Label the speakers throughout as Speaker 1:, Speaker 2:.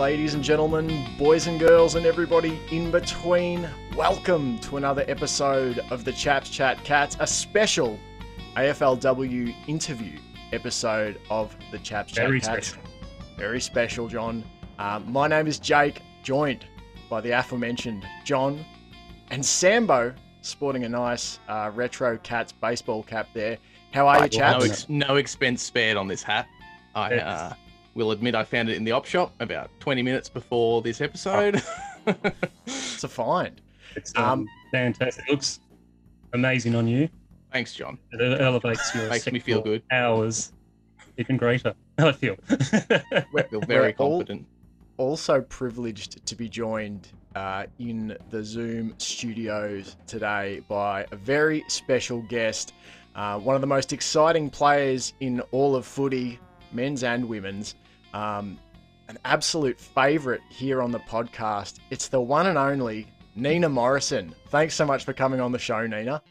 Speaker 1: ladies and gentlemen, boys and girls, and everybody in between. Welcome to another episode of the Chaps Chat Cats, a special AFLW interview episode of the Chaps Chat
Speaker 2: Very
Speaker 1: Cats.
Speaker 2: special.
Speaker 1: Very special, John. Um, my name is Jake, joined by the aforementioned John and Sambo, sporting a nice uh, retro Cats baseball cap there. How are you,
Speaker 2: Well,
Speaker 3: No,
Speaker 1: chaps?
Speaker 3: ex- no expense spared on this hat. I uh, will admit I found it in the op shop about 20 minutes before this episode.
Speaker 1: It's a find.
Speaker 2: It's
Speaker 1: Um,
Speaker 2: um, fantastic. It looks amazing on you.
Speaker 3: Thanks, John.
Speaker 2: It elevates your
Speaker 3: Makes me feel good.
Speaker 2: Hours even greater. I feel.
Speaker 1: We're,
Speaker 3: Feel very
Speaker 1: we're all-
Speaker 3: confident.
Speaker 1: also privileged to be joined uh, in the Zoom studios today by a very special guest, uh, one of the most exciting players in all of footy, men's and women's. Um, an absolute favourite here on the podcast. It's the one and only Nina Morrison. Thanks so much for coming on the show, Nina.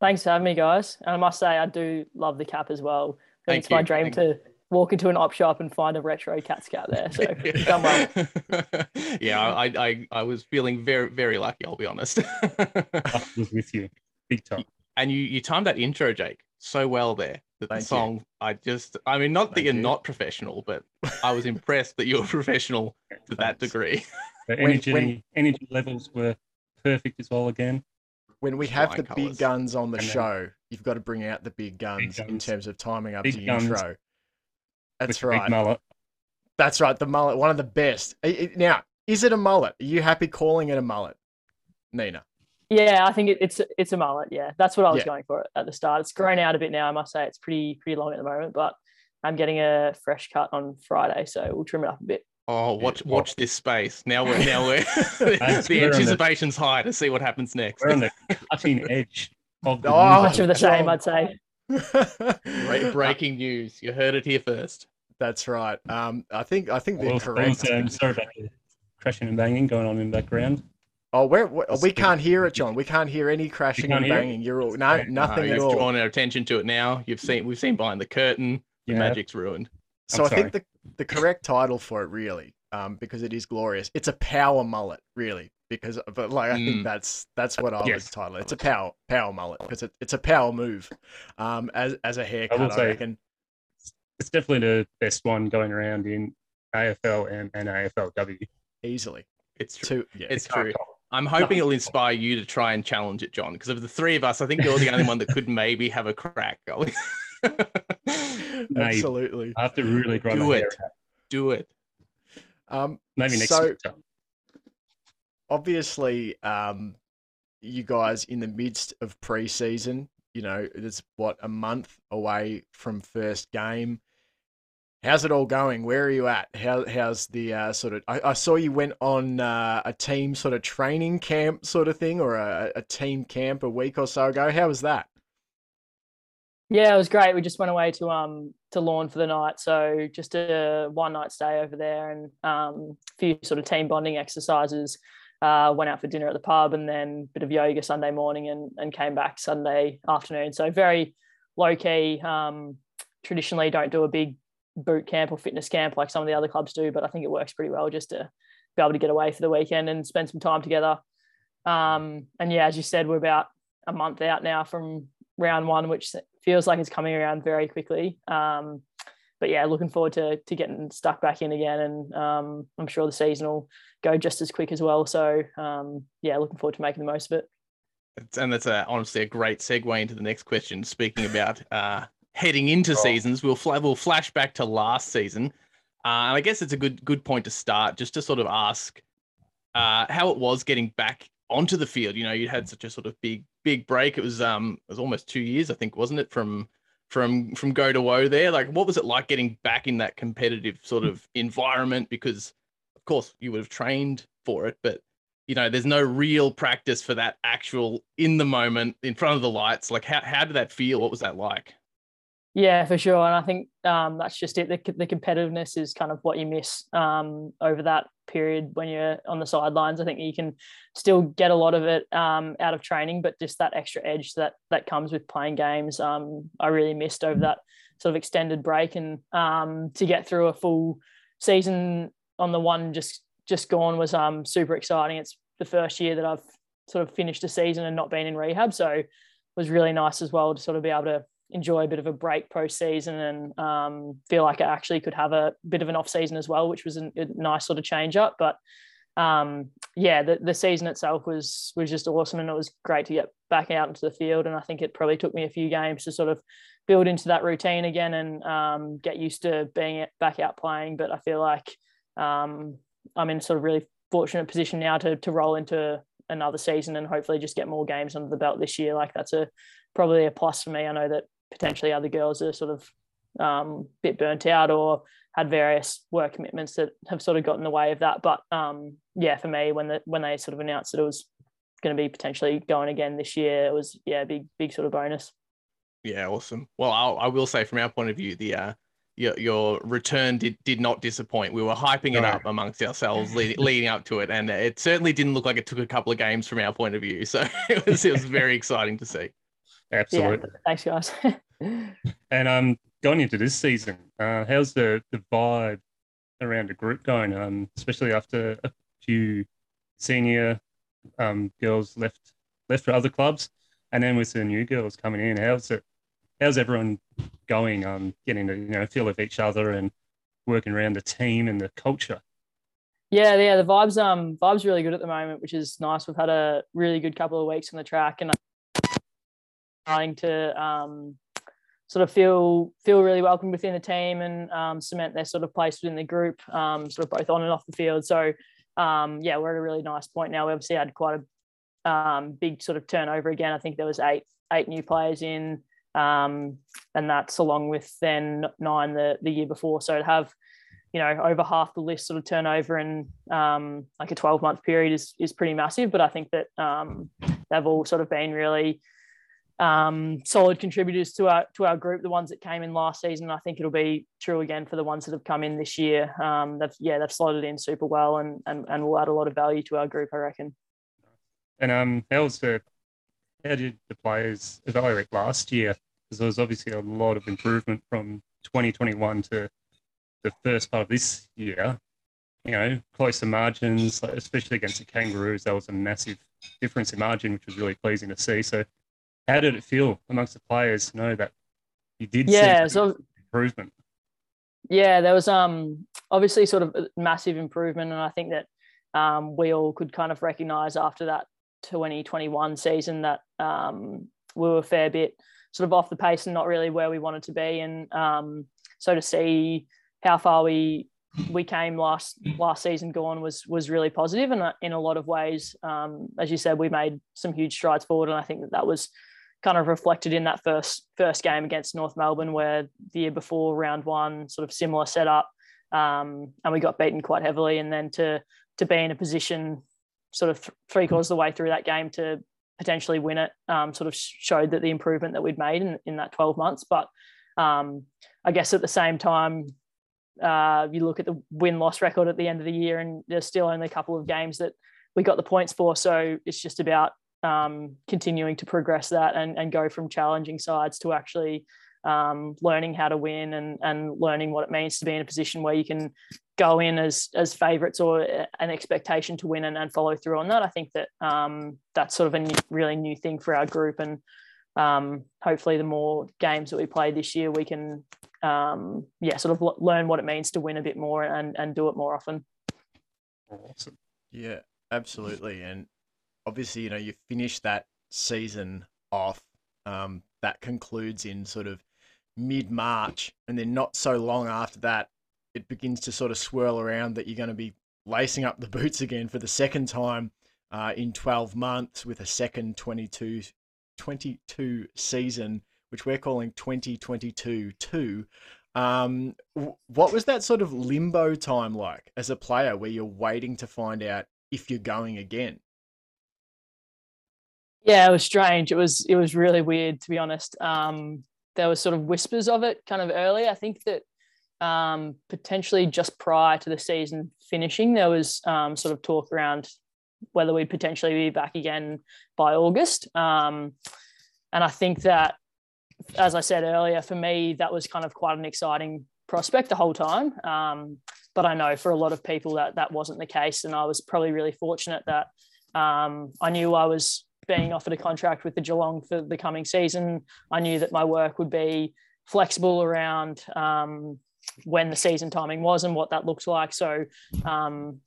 Speaker 4: Thanks for having me, guys. And I must say, I do love the cap as well. I
Speaker 3: Thank
Speaker 4: think it's my dream
Speaker 3: thank
Speaker 4: to walk into an op shop and find a retro cat's cap there. So you've done well.
Speaker 3: yeah, I, I I was feeling very very lucky. I'll be honest.
Speaker 2: I was with you. Big time.
Speaker 3: and you you timed that intro, Jake, so well there. That
Speaker 1: Thank
Speaker 3: the
Speaker 1: you.
Speaker 3: song, I just, I mean, not that
Speaker 1: Thank
Speaker 3: you're
Speaker 1: you.
Speaker 3: not professional, but I was impressed that you're professional to that degree.
Speaker 2: The
Speaker 1: When-
Speaker 2: energy
Speaker 1: when-
Speaker 2: energy levels were perfect as well again.
Speaker 1: When we have the
Speaker 3: Flying
Speaker 1: big guns on the
Speaker 2: And then-
Speaker 1: show, you've got to bring out the big guns, in
Speaker 2: guns.
Speaker 1: terms of timing up
Speaker 2: Big
Speaker 1: the
Speaker 2: guns.
Speaker 1: intro. That's
Speaker 2: with
Speaker 1: right.
Speaker 2: mullet.
Speaker 1: That's right. The mullet, one of the best. I- I- Now, is it a mullet? Are you happy calling it a mullet, Nina?
Speaker 4: Yeah, I think it, it's it's a mullet. Yeah, that's what I was
Speaker 1: Yeah.
Speaker 4: going for at the start. It's grown out a bit now. I must say it's pretty pretty long at the moment, but I'm getting a fresh cut on Friday, so we'll trim it up a bit.
Speaker 3: Oh, watch watch this space. Now we're now we're the
Speaker 2: we're on the-
Speaker 3: anticipation's high to see what happens next.
Speaker 2: We're on the cutting edge of the
Speaker 1: Oh,
Speaker 4: Much of the same, I'd say.
Speaker 3: Break- breaking news. You heard it here first.
Speaker 1: That's right. Um, I think I think
Speaker 2: Well,
Speaker 1: they're correct.
Speaker 2: um, sorry about the crashing and banging going on in the background.
Speaker 1: Oh, where, where-
Speaker 2: That's
Speaker 1: we can't hear it, John. We can't hear any crashing and
Speaker 2: can't it?
Speaker 1: banging. You're all no nothing
Speaker 3: Uh,
Speaker 1: at
Speaker 3: you've
Speaker 1: all.
Speaker 3: drawn our attention to it now. You've seen we've seen behind the curtain. The
Speaker 2: Yeah.
Speaker 3: magic's ruined.
Speaker 1: So I
Speaker 2: I'm
Speaker 1: think the the correct title for it really, um, because it is glorious. It's a power mullet, really. Because but like I think
Speaker 3: Mm.
Speaker 1: that's that's what I would
Speaker 2: Yes.
Speaker 1: title it. It's a power power mullet because it, it's a power move, um, as as a haircut. I, would
Speaker 2: say-
Speaker 1: reckon.
Speaker 2: It's definitely the best one going around in AFL and, and AFLW.
Speaker 1: easily.
Speaker 3: It's true.
Speaker 1: Two, yeah.
Speaker 3: It's
Speaker 2: Can't
Speaker 3: true.
Speaker 2: top.
Speaker 3: I'm hoping it'll inspire you to try and challenge it, John. Because of the three of us, I think you're the only one that could maybe have a crack.
Speaker 1: Absolutely.
Speaker 2: I have to really grow
Speaker 3: Do
Speaker 2: my
Speaker 3: it.
Speaker 2: hair.
Speaker 3: Do it.
Speaker 1: Um,
Speaker 2: Maybe next
Speaker 1: So-
Speaker 2: winter.
Speaker 1: obviously, um, you guys in the midst of preseason, you know, it's what a month away from first game. How's it all going? Where are you at? How how's the uh, sort of? I, I saw you went on uh, a team sort of training camp sort of thing, or a, a team camp a week or so ago. How was that?
Speaker 4: Yeah, it was great. We just went away to um to Lorne for the night, so just a one night stay over there and um a few sort of team bonding exercises. Uh, went out for dinner at the pub and then a bit of yoga Sunday morning and and came back Sunday afternoon. So very low key. Um, traditionally, don't do a big boot camp or fitness camp like some of the other clubs do, but I think it works pretty well just to be able to get away for the weekend and spend some time together. Um, and yeah, as you said, we're about a month out now from round one, which feels like it's coming around very quickly. Um, but yeah, looking forward to to getting stuck back in again, and um, I'm sure the season will go just as quick as well. So um, yeah, looking forward to making the most of it.
Speaker 3: And that's a, honestly a great segue into the next question. Speaking about uh, heading into
Speaker 2: Oh.
Speaker 3: seasons, we'll fla- we'll flash back to last season, uh, and I guess it's a good good point to start, just to sort of ask uh, how it was getting back onto the field. You know, you had such a sort of big big break. It was um it was almost two years, I think, wasn't it, from from from go to woe there? Like, what was it like getting back in that competitive sort of environment? Because of course you would have trained for it, but you know, there's no real practice for that actual in the moment in front of the lights. Like, how, how did that feel? What was that like?
Speaker 4: Yeah, for sure. And I think um, that's just it. The, the competitiveness is kind of what you miss um, over that period when you're on the sidelines. I think you can still get a lot of it um, out of training, but just that extra edge that that comes with playing games, um, I really missed over that sort of extended break. And um, to get through a full season on the one just just gone was um super exciting. It's the first year that I've sort of finished a season and not been in rehab, so it was really nice as well to sort of be able to enjoy a bit of a break post season and um, feel like I actually could have a bit of an off season as well, which was a, a nice sort of change up. But um, yeah, the, the season itself was was just awesome, and it was great to get back out into the field. And I think it probably took me a few games to sort of build into that routine again and um, get used to being back out playing. But I feel like um, I'm in sort of really fortunate position now to to roll into another season and hopefully just get more games under the belt this year. Like that's a probably a plus for me. I know that potentially other girls are sort of um, bit burnt out or had various work commitments that have sort of got in the way of that. But um, yeah, for me, when the when they sort of announced that it was going to be potentially going again this year, it was yeah, big big sort of bonus.
Speaker 3: Yeah, awesome. Well, I'll, I will say from our point of view, the uh, your your return did did not disappoint. We were hyping it up amongst ourselves leading, leading up to it, and it certainly didn't look like it took a couple of games from our point of view. So it was it was very exciting to see.
Speaker 2: Absolutely.
Speaker 4: Yeah, thanks, guys.
Speaker 2: and um, going into this season, uh, how's the the vibe around the group going? Um, especially after a few senior um girls left left for other clubs, and then with the new girls coming in, how's it? How's everyone going? Um, getting to you know feel of each other and working around the team and the culture.
Speaker 4: Yeah, yeah, the vibes um vibes really good at the moment, which is nice. We've had a really good couple of weeks on the track, and starting to um, sort of feel feel really welcome within the team and um, cement their sort of place within the group, um, sort of both on and off the field. So um, yeah, we're at a really nice point now. We obviously had quite a um, big sort of turnover again. I think there was eight eight new players in, um, and that's along with then nine the the year before. So to have you know over half the list sort of turnover in um, like a 12 month period is is pretty massive but i think that um, they've all sort of been really um, solid contributors to our to our group. The ones that came in last season, I think it'll be true again for the ones that have come in this year. Um, they've yeah they've slotted in super well and and and will add a lot of value to our group, I reckon.
Speaker 2: And um, how was the how did the players evaluate last year? Because there was obviously a lot of improvement from 2021 to the first part of this year. You know, closer margins, especially against the Kangaroos, there was a massive difference in margin, which was really pleasing to see. So, how did it feel amongst the players to know that you did
Speaker 4: yeah, so,
Speaker 2: improvement?
Speaker 4: Yeah, there was um obviously sort of massive improvement, and I think that um, we all could kind of recognise after that 2021 season that um, we were a fair bit sort of off the pace and not really where we wanted to be, and um, so to see how far we we came last last season gone was was really positive. positive and in a lot of ways um, as you said we made some huge strides forward and i think that that was kind of reflected in that first first game against North Melbourne, where the year before round one, sort of similar setup, um, and we got beaten quite heavily. And then to to be in a position, sort of th- three quarters of the way through that game, to potentially win it, um, sort of showed that the improvement that we'd made in, in that 12 months. But um, I guess at the same time, uh, you look at the win loss record at the end of the year, and there's still only a couple of games that we got the points for. So it's just about um, continuing to progress that and, and go from challenging sides to actually um, learning how to win and, and learning what it means to be in a position where you can go in as as favourites or an expectation to win and, and follow through on that. I think that um, that's sort of a new, really new thing for our group, and um, hopefully, the more games that we play this year, we can um, yeah sort of learn what it means to win a bit more and and do it more often.
Speaker 1: Awesome. Yeah, absolutely, and obviously, you know, you finish that season off. Um, that concludes in sort of mid March, and then not so long after that, it begins to sort of swirl around that you're going to be lacing up the boots again for the second time uh, in 12 months with a second 22, 22 season, which we're calling 2022 2. Um, what was that sort of limbo time like as a player where you're waiting to find out if you're going again?
Speaker 4: Yeah, it was strange. It was it was really weird to be honest. Um, there was sort of whispers of it kind of early. I think that um, potentially just prior to the season finishing, there was um, sort of talk around whether we'd potentially be back again by August. Um, and I think that, as I said earlier, for me, that was kind of quite an exciting prospect the whole time. Um, but I know for a lot of people that that wasn't the case, and I was probably really fortunate that um, I knew I was being offered a contract with the Geelong for the coming season. I knew that my work would be flexible around um, when the season timing was and what that looks like. So, um,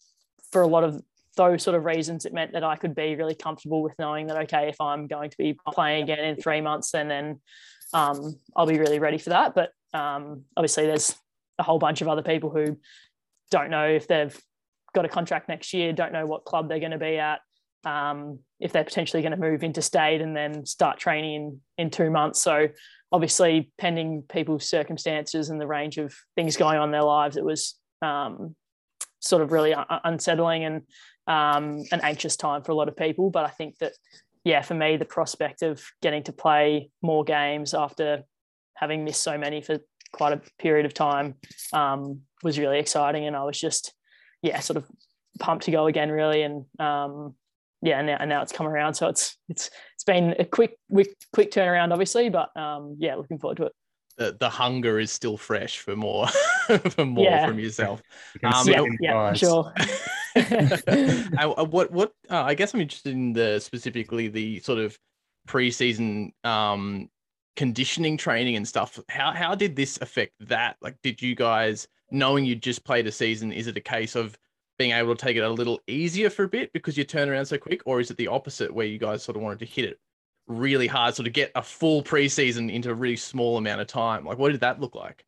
Speaker 4: for a lot of those sort of reasons, it meant that I could be really comfortable with knowing that okay, if I'm going to be playing again in three months, then then um, I'll be really ready for that. But um, obviously, there's a whole bunch of other people who don't know if they've got a contract next year, don't know what club they're going to be at, um, if they're potentially going to move into state and then start training in, in two months. So obviously, pending people's circumstances and the range of things going on in their lives, it was um, sort of really unsettling and um, an anxious time for a lot of people. But I think that, yeah, for me, the prospect of getting to play more games after having missed so many for quite a period of time um, was really exciting. And I was just, yeah, sort of pumped to go again, really. And um, yeah, and now, and now it's come around. So it's it's it's been a quick quick quick turnaround, obviously, but um, yeah, looking forward to it.
Speaker 3: The, the hunger is still fresh for more for more
Speaker 4: Yeah.
Speaker 3: from yourself.
Speaker 2: can
Speaker 3: Um,
Speaker 4: yeah, yeah, sure.
Speaker 3: Uh, uh, what what uh, I guess I'm interested in the specifically the sort of preseason um conditioning training and stuff. How how did this affect that? Like, did you guys knowing you just played a season? Is it a case of being able to take it a little easier for a bit because you turn around so quick, or is it the opposite where you guys sort of wanted to hit it really hard, sort of get a full preseason into a really small amount of time? Like, what did that look like?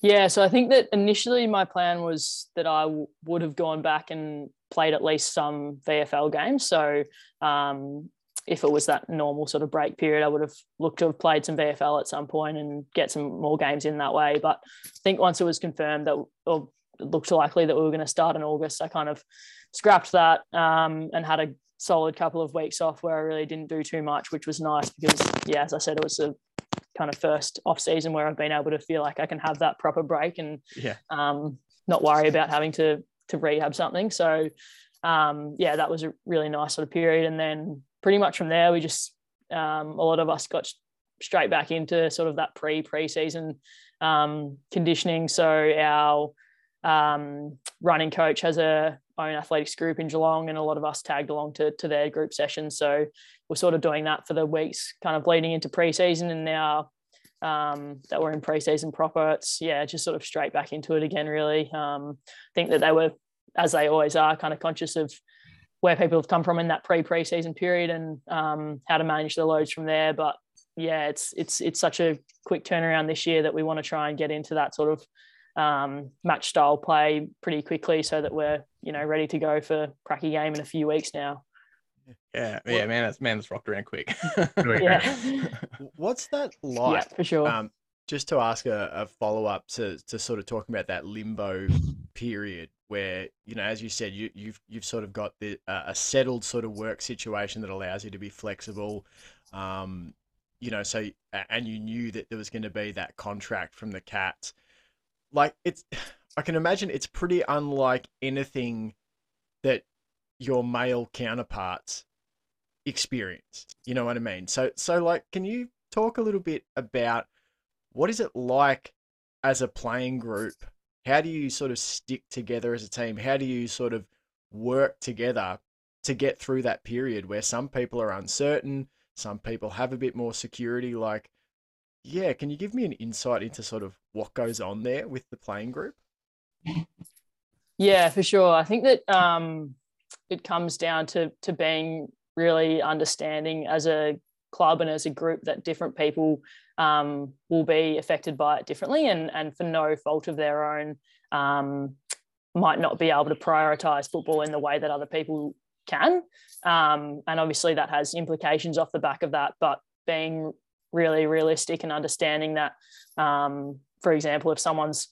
Speaker 4: Yeah, so I think that initially my plan was that I w- would have gone back and played at least some VFL games. So um, if it was that normal sort of break period, I would have looked to have played some VFL at some point and get some more games in that way. But I think once it was confirmed that, or it looked likely that we were going to start in August, I kind of scrapped that um, and had a solid couple of weeks off where I really didn't do too much, which was nice because, yeah, as I said, it was a kind of first off season where I've been able to feel like I can have that proper break and
Speaker 3: Yeah.
Speaker 4: um, not worry about having to to rehab something. So um, yeah, that was a really nice sort of period. And then pretty much from there, we just um, a lot of us got straight back into sort of that pre preseason um, conditioning. So our um, running coach has a own athletics group in Geelong, and a lot of us tagged along to to their group sessions. So we're sort of doing that for the weeks kind of leading into preseason, and now um, that we're in preseason proper, it's yeah, just sort of straight back into it again. Really, um, I think that they were, as they always are, kind of conscious of where people have come from in that pre preseason period and um, how to manage the loads from there. But yeah, it's it's it's such a quick turnaround this year that we want to try and get into that sort of um, match style play pretty quickly so that we're you know ready to go for cracky game in a few weeks now.
Speaker 3: Yeah, yeah, man, that's man, that's rocked around quick.
Speaker 4: Yeah,
Speaker 1: What's that
Speaker 4: yeah,
Speaker 1: like?
Speaker 4: for sure.
Speaker 1: Um, just to ask a, a follow up to, to sort of talking about that limbo period where you know, as you said, you, you've you've sort of got the uh, a settled sort of work situation that allows you to be flexible. Um, you know, so and you knew that there was going to be that contract from the Cats. Like it's, I can imagine it's pretty unlike anything that your male counterparts experienced. You know what I mean? So so like can you talk a little bit about what is it like as a playing group? How do you sort of stick together as a team? How do you sort of work together to get through that period where some people are uncertain, some people have a bit more security like yeah, can you give me an insight into sort of what goes on there with the playing group?
Speaker 4: Yeah, for sure. I think that um, it comes down to to being really understanding as a club and as a group that different people um, will be affected by it differently, and and for no fault of their own, um, might not be able to prioritize football in the way that other people can, um, and obviously that has implications off the back of that. But being really realistic and understanding that, um, for example, if someone's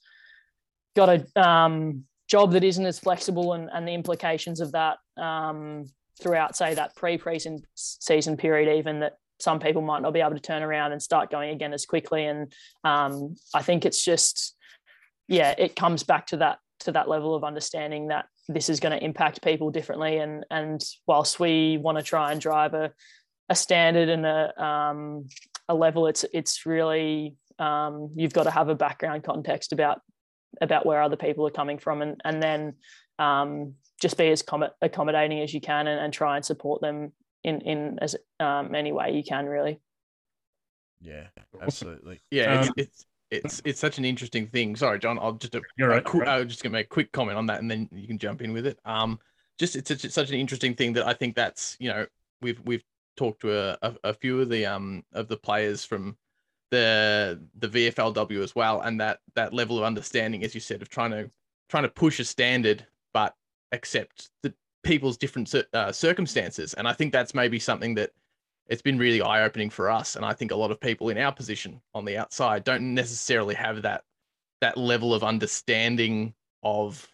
Speaker 4: got a um, job that isn't as flexible and, and the implications of that um, throughout, say, that pre-season season period, even that some people might not be able to turn around and start going again as quickly. And um, I think it's just, yeah, it comes back to that to that level of understanding that this is going to impact people differently. And and whilst we want to try and drive a a standard and a um, a level, it's it's really um, you've got to have a background context about about where other people are coming from, and and then um, just be as accommodating as you can, and, and, try and support them in in as um, any way you can, really.
Speaker 1: Yeah, absolutely.
Speaker 3: Yeah, it's, um, it's it's it's such an interesting thing. Sorry, John. I'll just a,
Speaker 2: You're right,
Speaker 3: right. I was just gonna make a quick comment on that, and then you can jump in with it. Um, just it's such, such an interesting thing that I think that's you know we've we've talked to a, a, a few of the um of the players from the the VFLW as well, and that that level of understanding, as you said, of trying to trying to push a standard, but accept the people's different uh, circumstances. And I think that's maybe something that it's been really eye opening for us. And I think a lot of people in our position on the outside don't necessarily have that that level of understanding of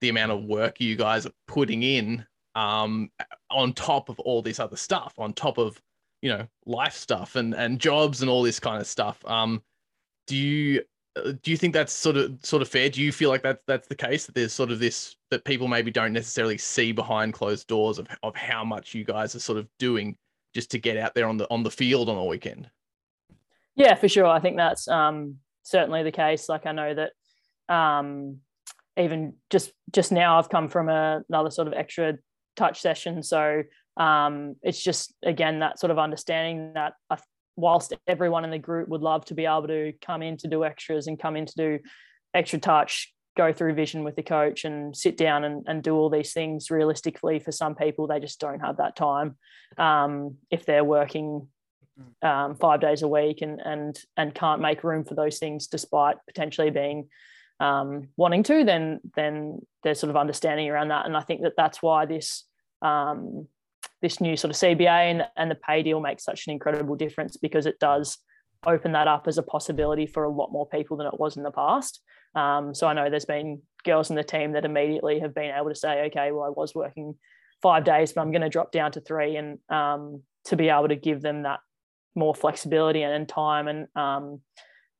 Speaker 3: the amount of work you guys are putting in um, on top of all this other stuff, on top of you know life stuff and and jobs and all this kind of stuff. Um, do you uh, do you think that's sort of sort of fair? Do you feel like that's that's the case that there's sort of this that people maybe don't necessarily see behind closed doors of of how much you guys are sort of doing just to get out there on the on the field on the weekend.
Speaker 4: Yeah, for sure. I think that's um, certainly the case. Like I know that um, even just just now, I've come from a, another sort of extra touch session, so um, it's just again that sort of understanding that whilst everyone in the group would love to be able to come in to do extras and come in to do extra touch, go through vision with the coach and sit down and, and do all these things realistically for some people they just don't have that time um, if they're working um, five days a week and and and can't make room for those things despite potentially being um, wanting to then then there's sort of understanding around that. And I think that that's why this um, this new sort of CBA and, and the pay deal makes such an incredible difference because it does open that up as a possibility for a lot more people than it was in the past. Um, so I know there's been girls in the team that immediately have been able to say, okay, well, I was working five days, but I'm going to drop down to three, and um, to be able to give them that more flexibility and, time and um,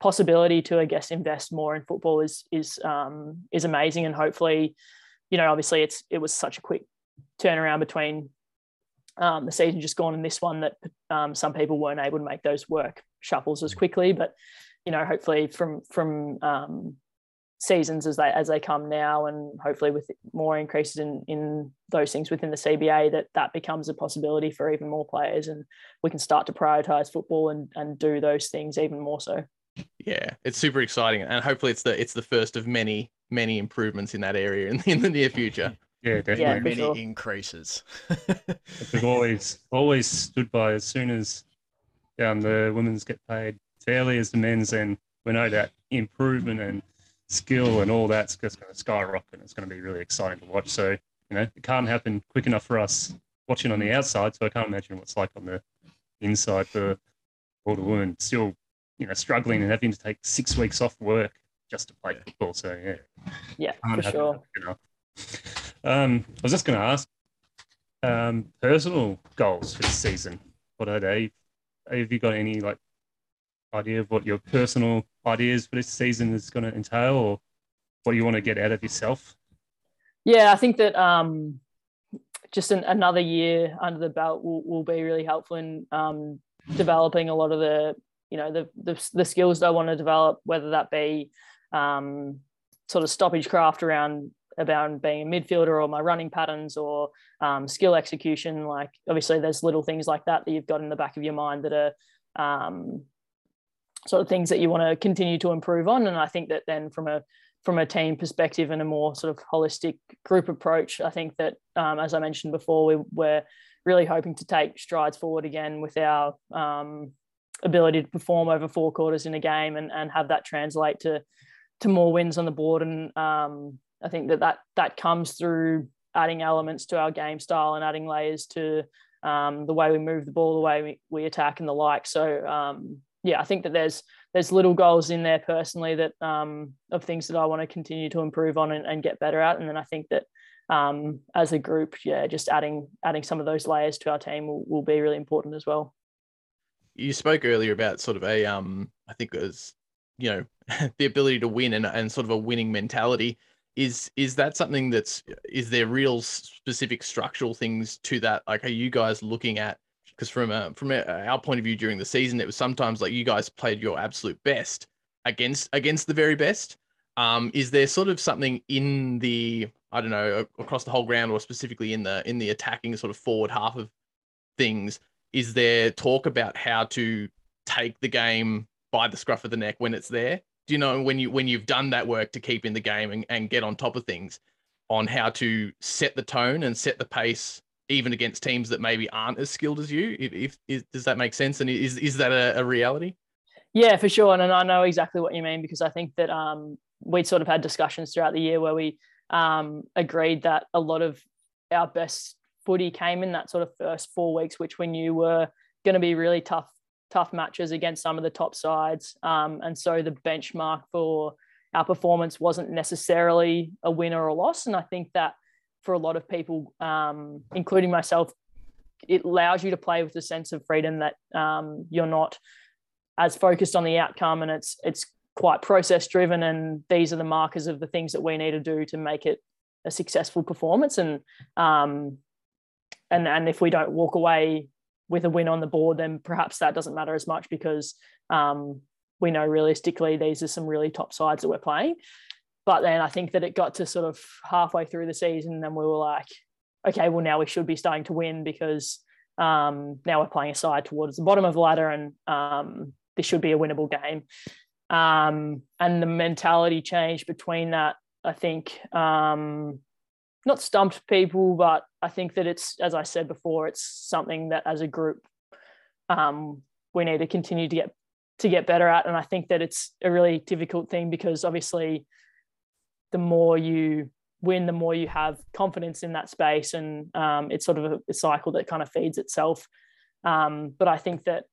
Speaker 4: possibility to, I guess, invest more in football is is um, is amazing, and hopefully, you know, obviously it's it was such a quick turnaround between um, the season just gone and this one that um, some people weren't able to make those work shuffles as quickly. But you know, hopefully from from um, seasons as they as they come now, and hopefully with more increases in in those things within the CBA, that that becomes a possibility for even more players, and we can start to prioritize football and and do those things even more so.
Speaker 3: Yeah, it's super exciting, and hopefully it's the it's the first of many many improvements in that area in, in the near future.
Speaker 2: Yeah, definitely.
Speaker 1: Yeah, many sure. increases.
Speaker 2: we've always always stood by as soon as um, the women's get paid fairly as the men's, and we know that improvement and skill and all that's just going to skyrocket. It's going to be really exciting to watch. So you know, it can't happen quick enough for us watching on the outside. So I can't imagine what's like on the inside for all the women still, you know, struggling and having to take six weeks off work just to play football. So
Speaker 4: yeah, yeah, for sure.
Speaker 2: Um, I was just going to ask um, personal goals for this season. What are they? Have you got any like idea of what your personal ideas for this season is going to entail, or what you want to get out of yourself?
Speaker 4: Yeah, I think that um, just an, another year under the belt will, will be really helpful in um, developing a lot of the you know the, the, the skills that I want to develop, whether that be um, sort of stoppage craft around about being a midfielder or my running patterns or um, skill execution. Like obviously, there's little things like that that you've got in the back of your mind that are um, sort of things that you want to continue to improve on. And I think that then from a from a team perspective and a more sort of holistic group approach, I think that um, as I mentioned before, we, we're really hoping to take strides forward again with our um, ability to perform over four quarters in a game and, and have that translate to to more wins on the board and um, I think that that that comes through adding elements to our game style and adding layers to um, the way we move the ball, the way we, we attack, and the like. So um, yeah, I think that there's there's little goals in there personally that um, of things that I want to continue to improve on and, and, get better at. And then I think that um, as a group, yeah, just adding adding some of those layers to our team will, will be really important as well.
Speaker 3: You spoke earlier about sort of a um, I think it was you know the ability to win and, and sort of a winning mentality is is that something that's is there real specific structural things to that like are you guys looking at because from a, from a, our point of view during the season, it was sometimes like you guys played your absolute best against against the very best. Um, is there sort of something in the I don't know across the whole ground or specifically in the in the attacking sort of forward half of things? Is there talk about how to take the game by the scruff of the neck when it's there? You know when you when you've done that work to keep in the game and, and get on top of things on how to set the tone and set the pace even against teams that maybe aren't as skilled as you if, if is, does that make sense? And is is that a, a reality?
Speaker 4: Yeah for sure. And, and i know exactly what you mean because i think that um we sort of had discussions throughout the year where we um agreed that a lot of our best footy came in that sort of first four weeks which we knew were going to be really tough tough matches against some of the top sides. Um, and so the benchmark for our performance wasn't necessarily a win or a loss. And I think that for a lot of people, um, including myself, it allows you to play with a sense of freedom that um, you're not as focused on the outcome and it's it's quite process driven and these are the markers of the things that we need to do to make it a successful performance and um, and and if we don't walk away with a win on the board, then perhaps that doesn't matter as much because um, we know realistically these are some really top sides that we're playing. But then I think that it got to sort of halfway through the season, and we were like, okay, well now we should be starting to win because um, now we're playing a side towards the bottom of the ladder, and um, this should be a winnable game. Um, and the mentality change between that, I think, um, not stumped people, but I think that it's, as I said before, it's something that as a group um, we need to continue to get to get better at. And I think that it's a really difficult thing because obviously, the more you win, the more you have confidence in that space, and um, it's sort of a, a, cycle that kind of feeds itself. Um, but I think that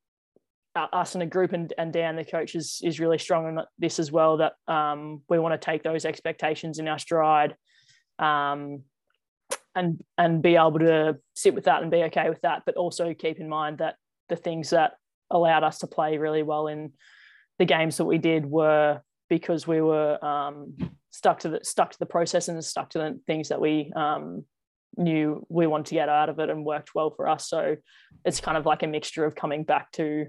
Speaker 4: us in a group and, and Dan, the coach, is, is really strong on this as well. That um, we want to take those expectations in our stride um, and and be able to sit with that and be okay with that, but also keep in mind that the things that allowed us to play really well in the games that we did were because we were um, stuck to the stuck to the process and stuck to the things that we um, knew we wanted to get out of it and worked well for us. So it's kind of like a mixture of coming back to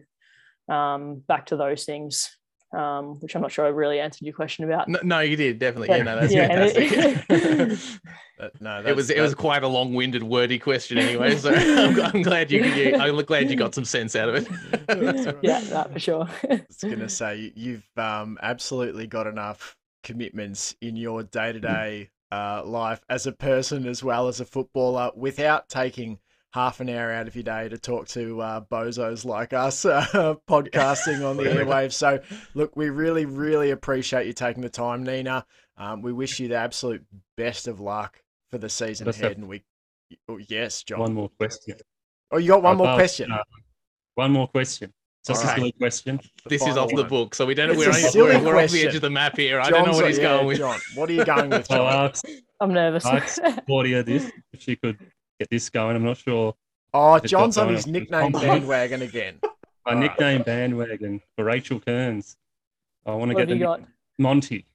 Speaker 4: um, back to those things um, which I'm not sure I really answered your question about.
Speaker 3: No, no you did definitely. Yeah, no, that's yeah, fantastic. no, it was it was quite a long-winded, wordy question anyway. So I'm, I'm, glad you, you I'm glad you got some sense out of
Speaker 4: it. yeah, that for sure.
Speaker 1: I was gonna say you've um, absolutely got enough commitments in your day-to-day uh, life as a person as well as a footballer without taking half an hour out of your day to talk to uh, bozos like us uh, podcasting on the airwaves. So, look, we really, really appreciate you taking the time, Nina. Um, we wish you the absolute best of luck for the season Let's ahead. And we, oh, yes, John.
Speaker 2: One more question.
Speaker 1: Oh, you got one more question. Uh,
Speaker 2: one more question. Just right. a silly question.
Speaker 3: This is off one. the book, so we don't. It's we're, only, we're, we're off the edge of the map here. John's I don't know what he's yeah, going with.
Speaker 1: John, what are you going with, John?
Speaker 4: I'm nervous.
Speaker 2: I asked Claudia this if she could get this going. I'm not sure.
Speaker 1: Oh, John's on his nickname bandwagon again.
Speaker 2: My All nickname right. bandwagon for Rachel Kearns. I want to get the got? Monty.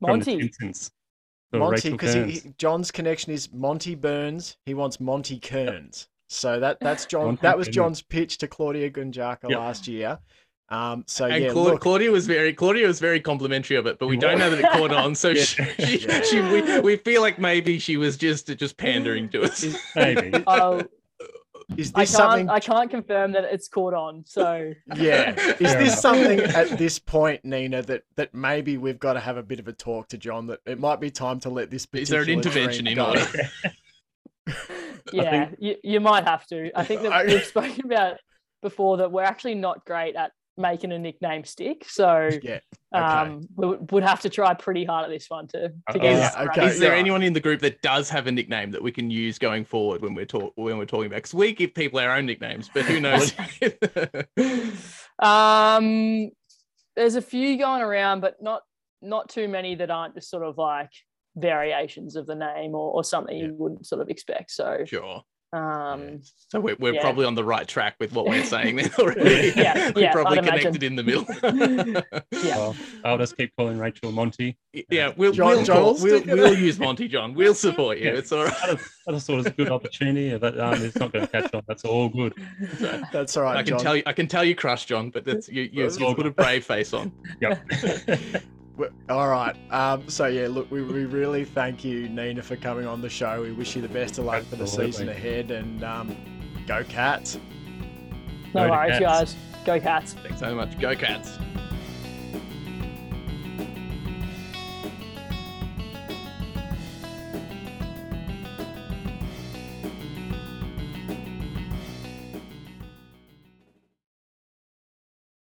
Speaker 4: Monty.
Speaker 1: Monty, because John's connection is Monty Burns. He wants Monty Kearns. So that that's John. Monty that was John's pitch to Claudia Gunjaca yep. last year. Um, so and yeah,
Speaker 3: Cla- Claudia was very Claudia was very complimentary of it, but we don't know that it caught on. So yeah. she, she, yeah. she, we, we feel like maybe she was just just pandering to us.
Speaker 2: maybe.
Speaker 4: Oh, is this I can't, something? I can't confirm that it's caught on. So
Speaker 1: yeah, is this something at this point, Nina, that that maybe we've got to have a bit of a talk to John? That it might be time to let this. Be.
Speaker 3: Is there an intervention in order?
Speaker 4: yeah, think... you, you might have to. I think that we've spoken about before that we're actually not great at making a nickname stick. So
Speaker 1: yeah,
Speaker 4: okay. um, we would have to try pretty hard at this one to, to get.
Speaker 3: Uh, okay. Is there anyone in the group that does have a nickname that we can use going forward when we're talk when we're talking about? Because we give people our own nicknames, but who knows?
Speaker 4: um, there's a few going around, but not not too many that aren't just sort of like variations of the name or, or something yeah. you wouldn't sort of expect. So
Speaker 3: sure.
Speaker 4: Um,
Speaker 3: So we're, we're
Speaker 4: Yeah.
Speaker 3: probably on the right track with what we're saying then already.
Speaker 4: Yeah,
Speaker 3: we're
Speaker 4: yeah,
Speaker 3: probably
Speaker 4: I'd imagine.
Speaker 3: connected in the middle.
Speaker 4: Yeah.
Speaker 2: Well, I'll just keep calling Rachel Monty.
Speaker 3: yeah, we'll,
Speaker 1: John-
Speaker 3: we'll,
Speaker 1: John
Speaker 3: call-
Speaker 1: will
Speaker 3: we'll, we'll use Monty John. We'll support you.
Speaker 2: Yeah.
Speaker 3: It's all right.
Speaker 2: I just, I just thought it was a good opportunity, but um, it's not going to catch on. That's all good.
Speaker 1: That's all right,
Speaker 3: I can
Speaker 1: John.
Speaker 3: tell you, I can tell you, crush John, but that's you. You,
Speaker 1: That's
Speaker 3: you
Speaker 2: all
Speaker 3: put a brave face on.
Speaker 2: Yep.
Speaker 1: W- All right. Um, so yeah, look, we, we really thank you, Nina, for coming on the show. We wish you the best of luck for the
Speaker 2: Absolutely.
Speaker 1: season ahead, and um, go Cats.
Speaker 4: no
Speaker 2: Go
Speaker 4: worries,
Speaker 2: Cats.
Speaker 4: guys. Go Cats.
Speaker 3: Thanks so much. Go Cats.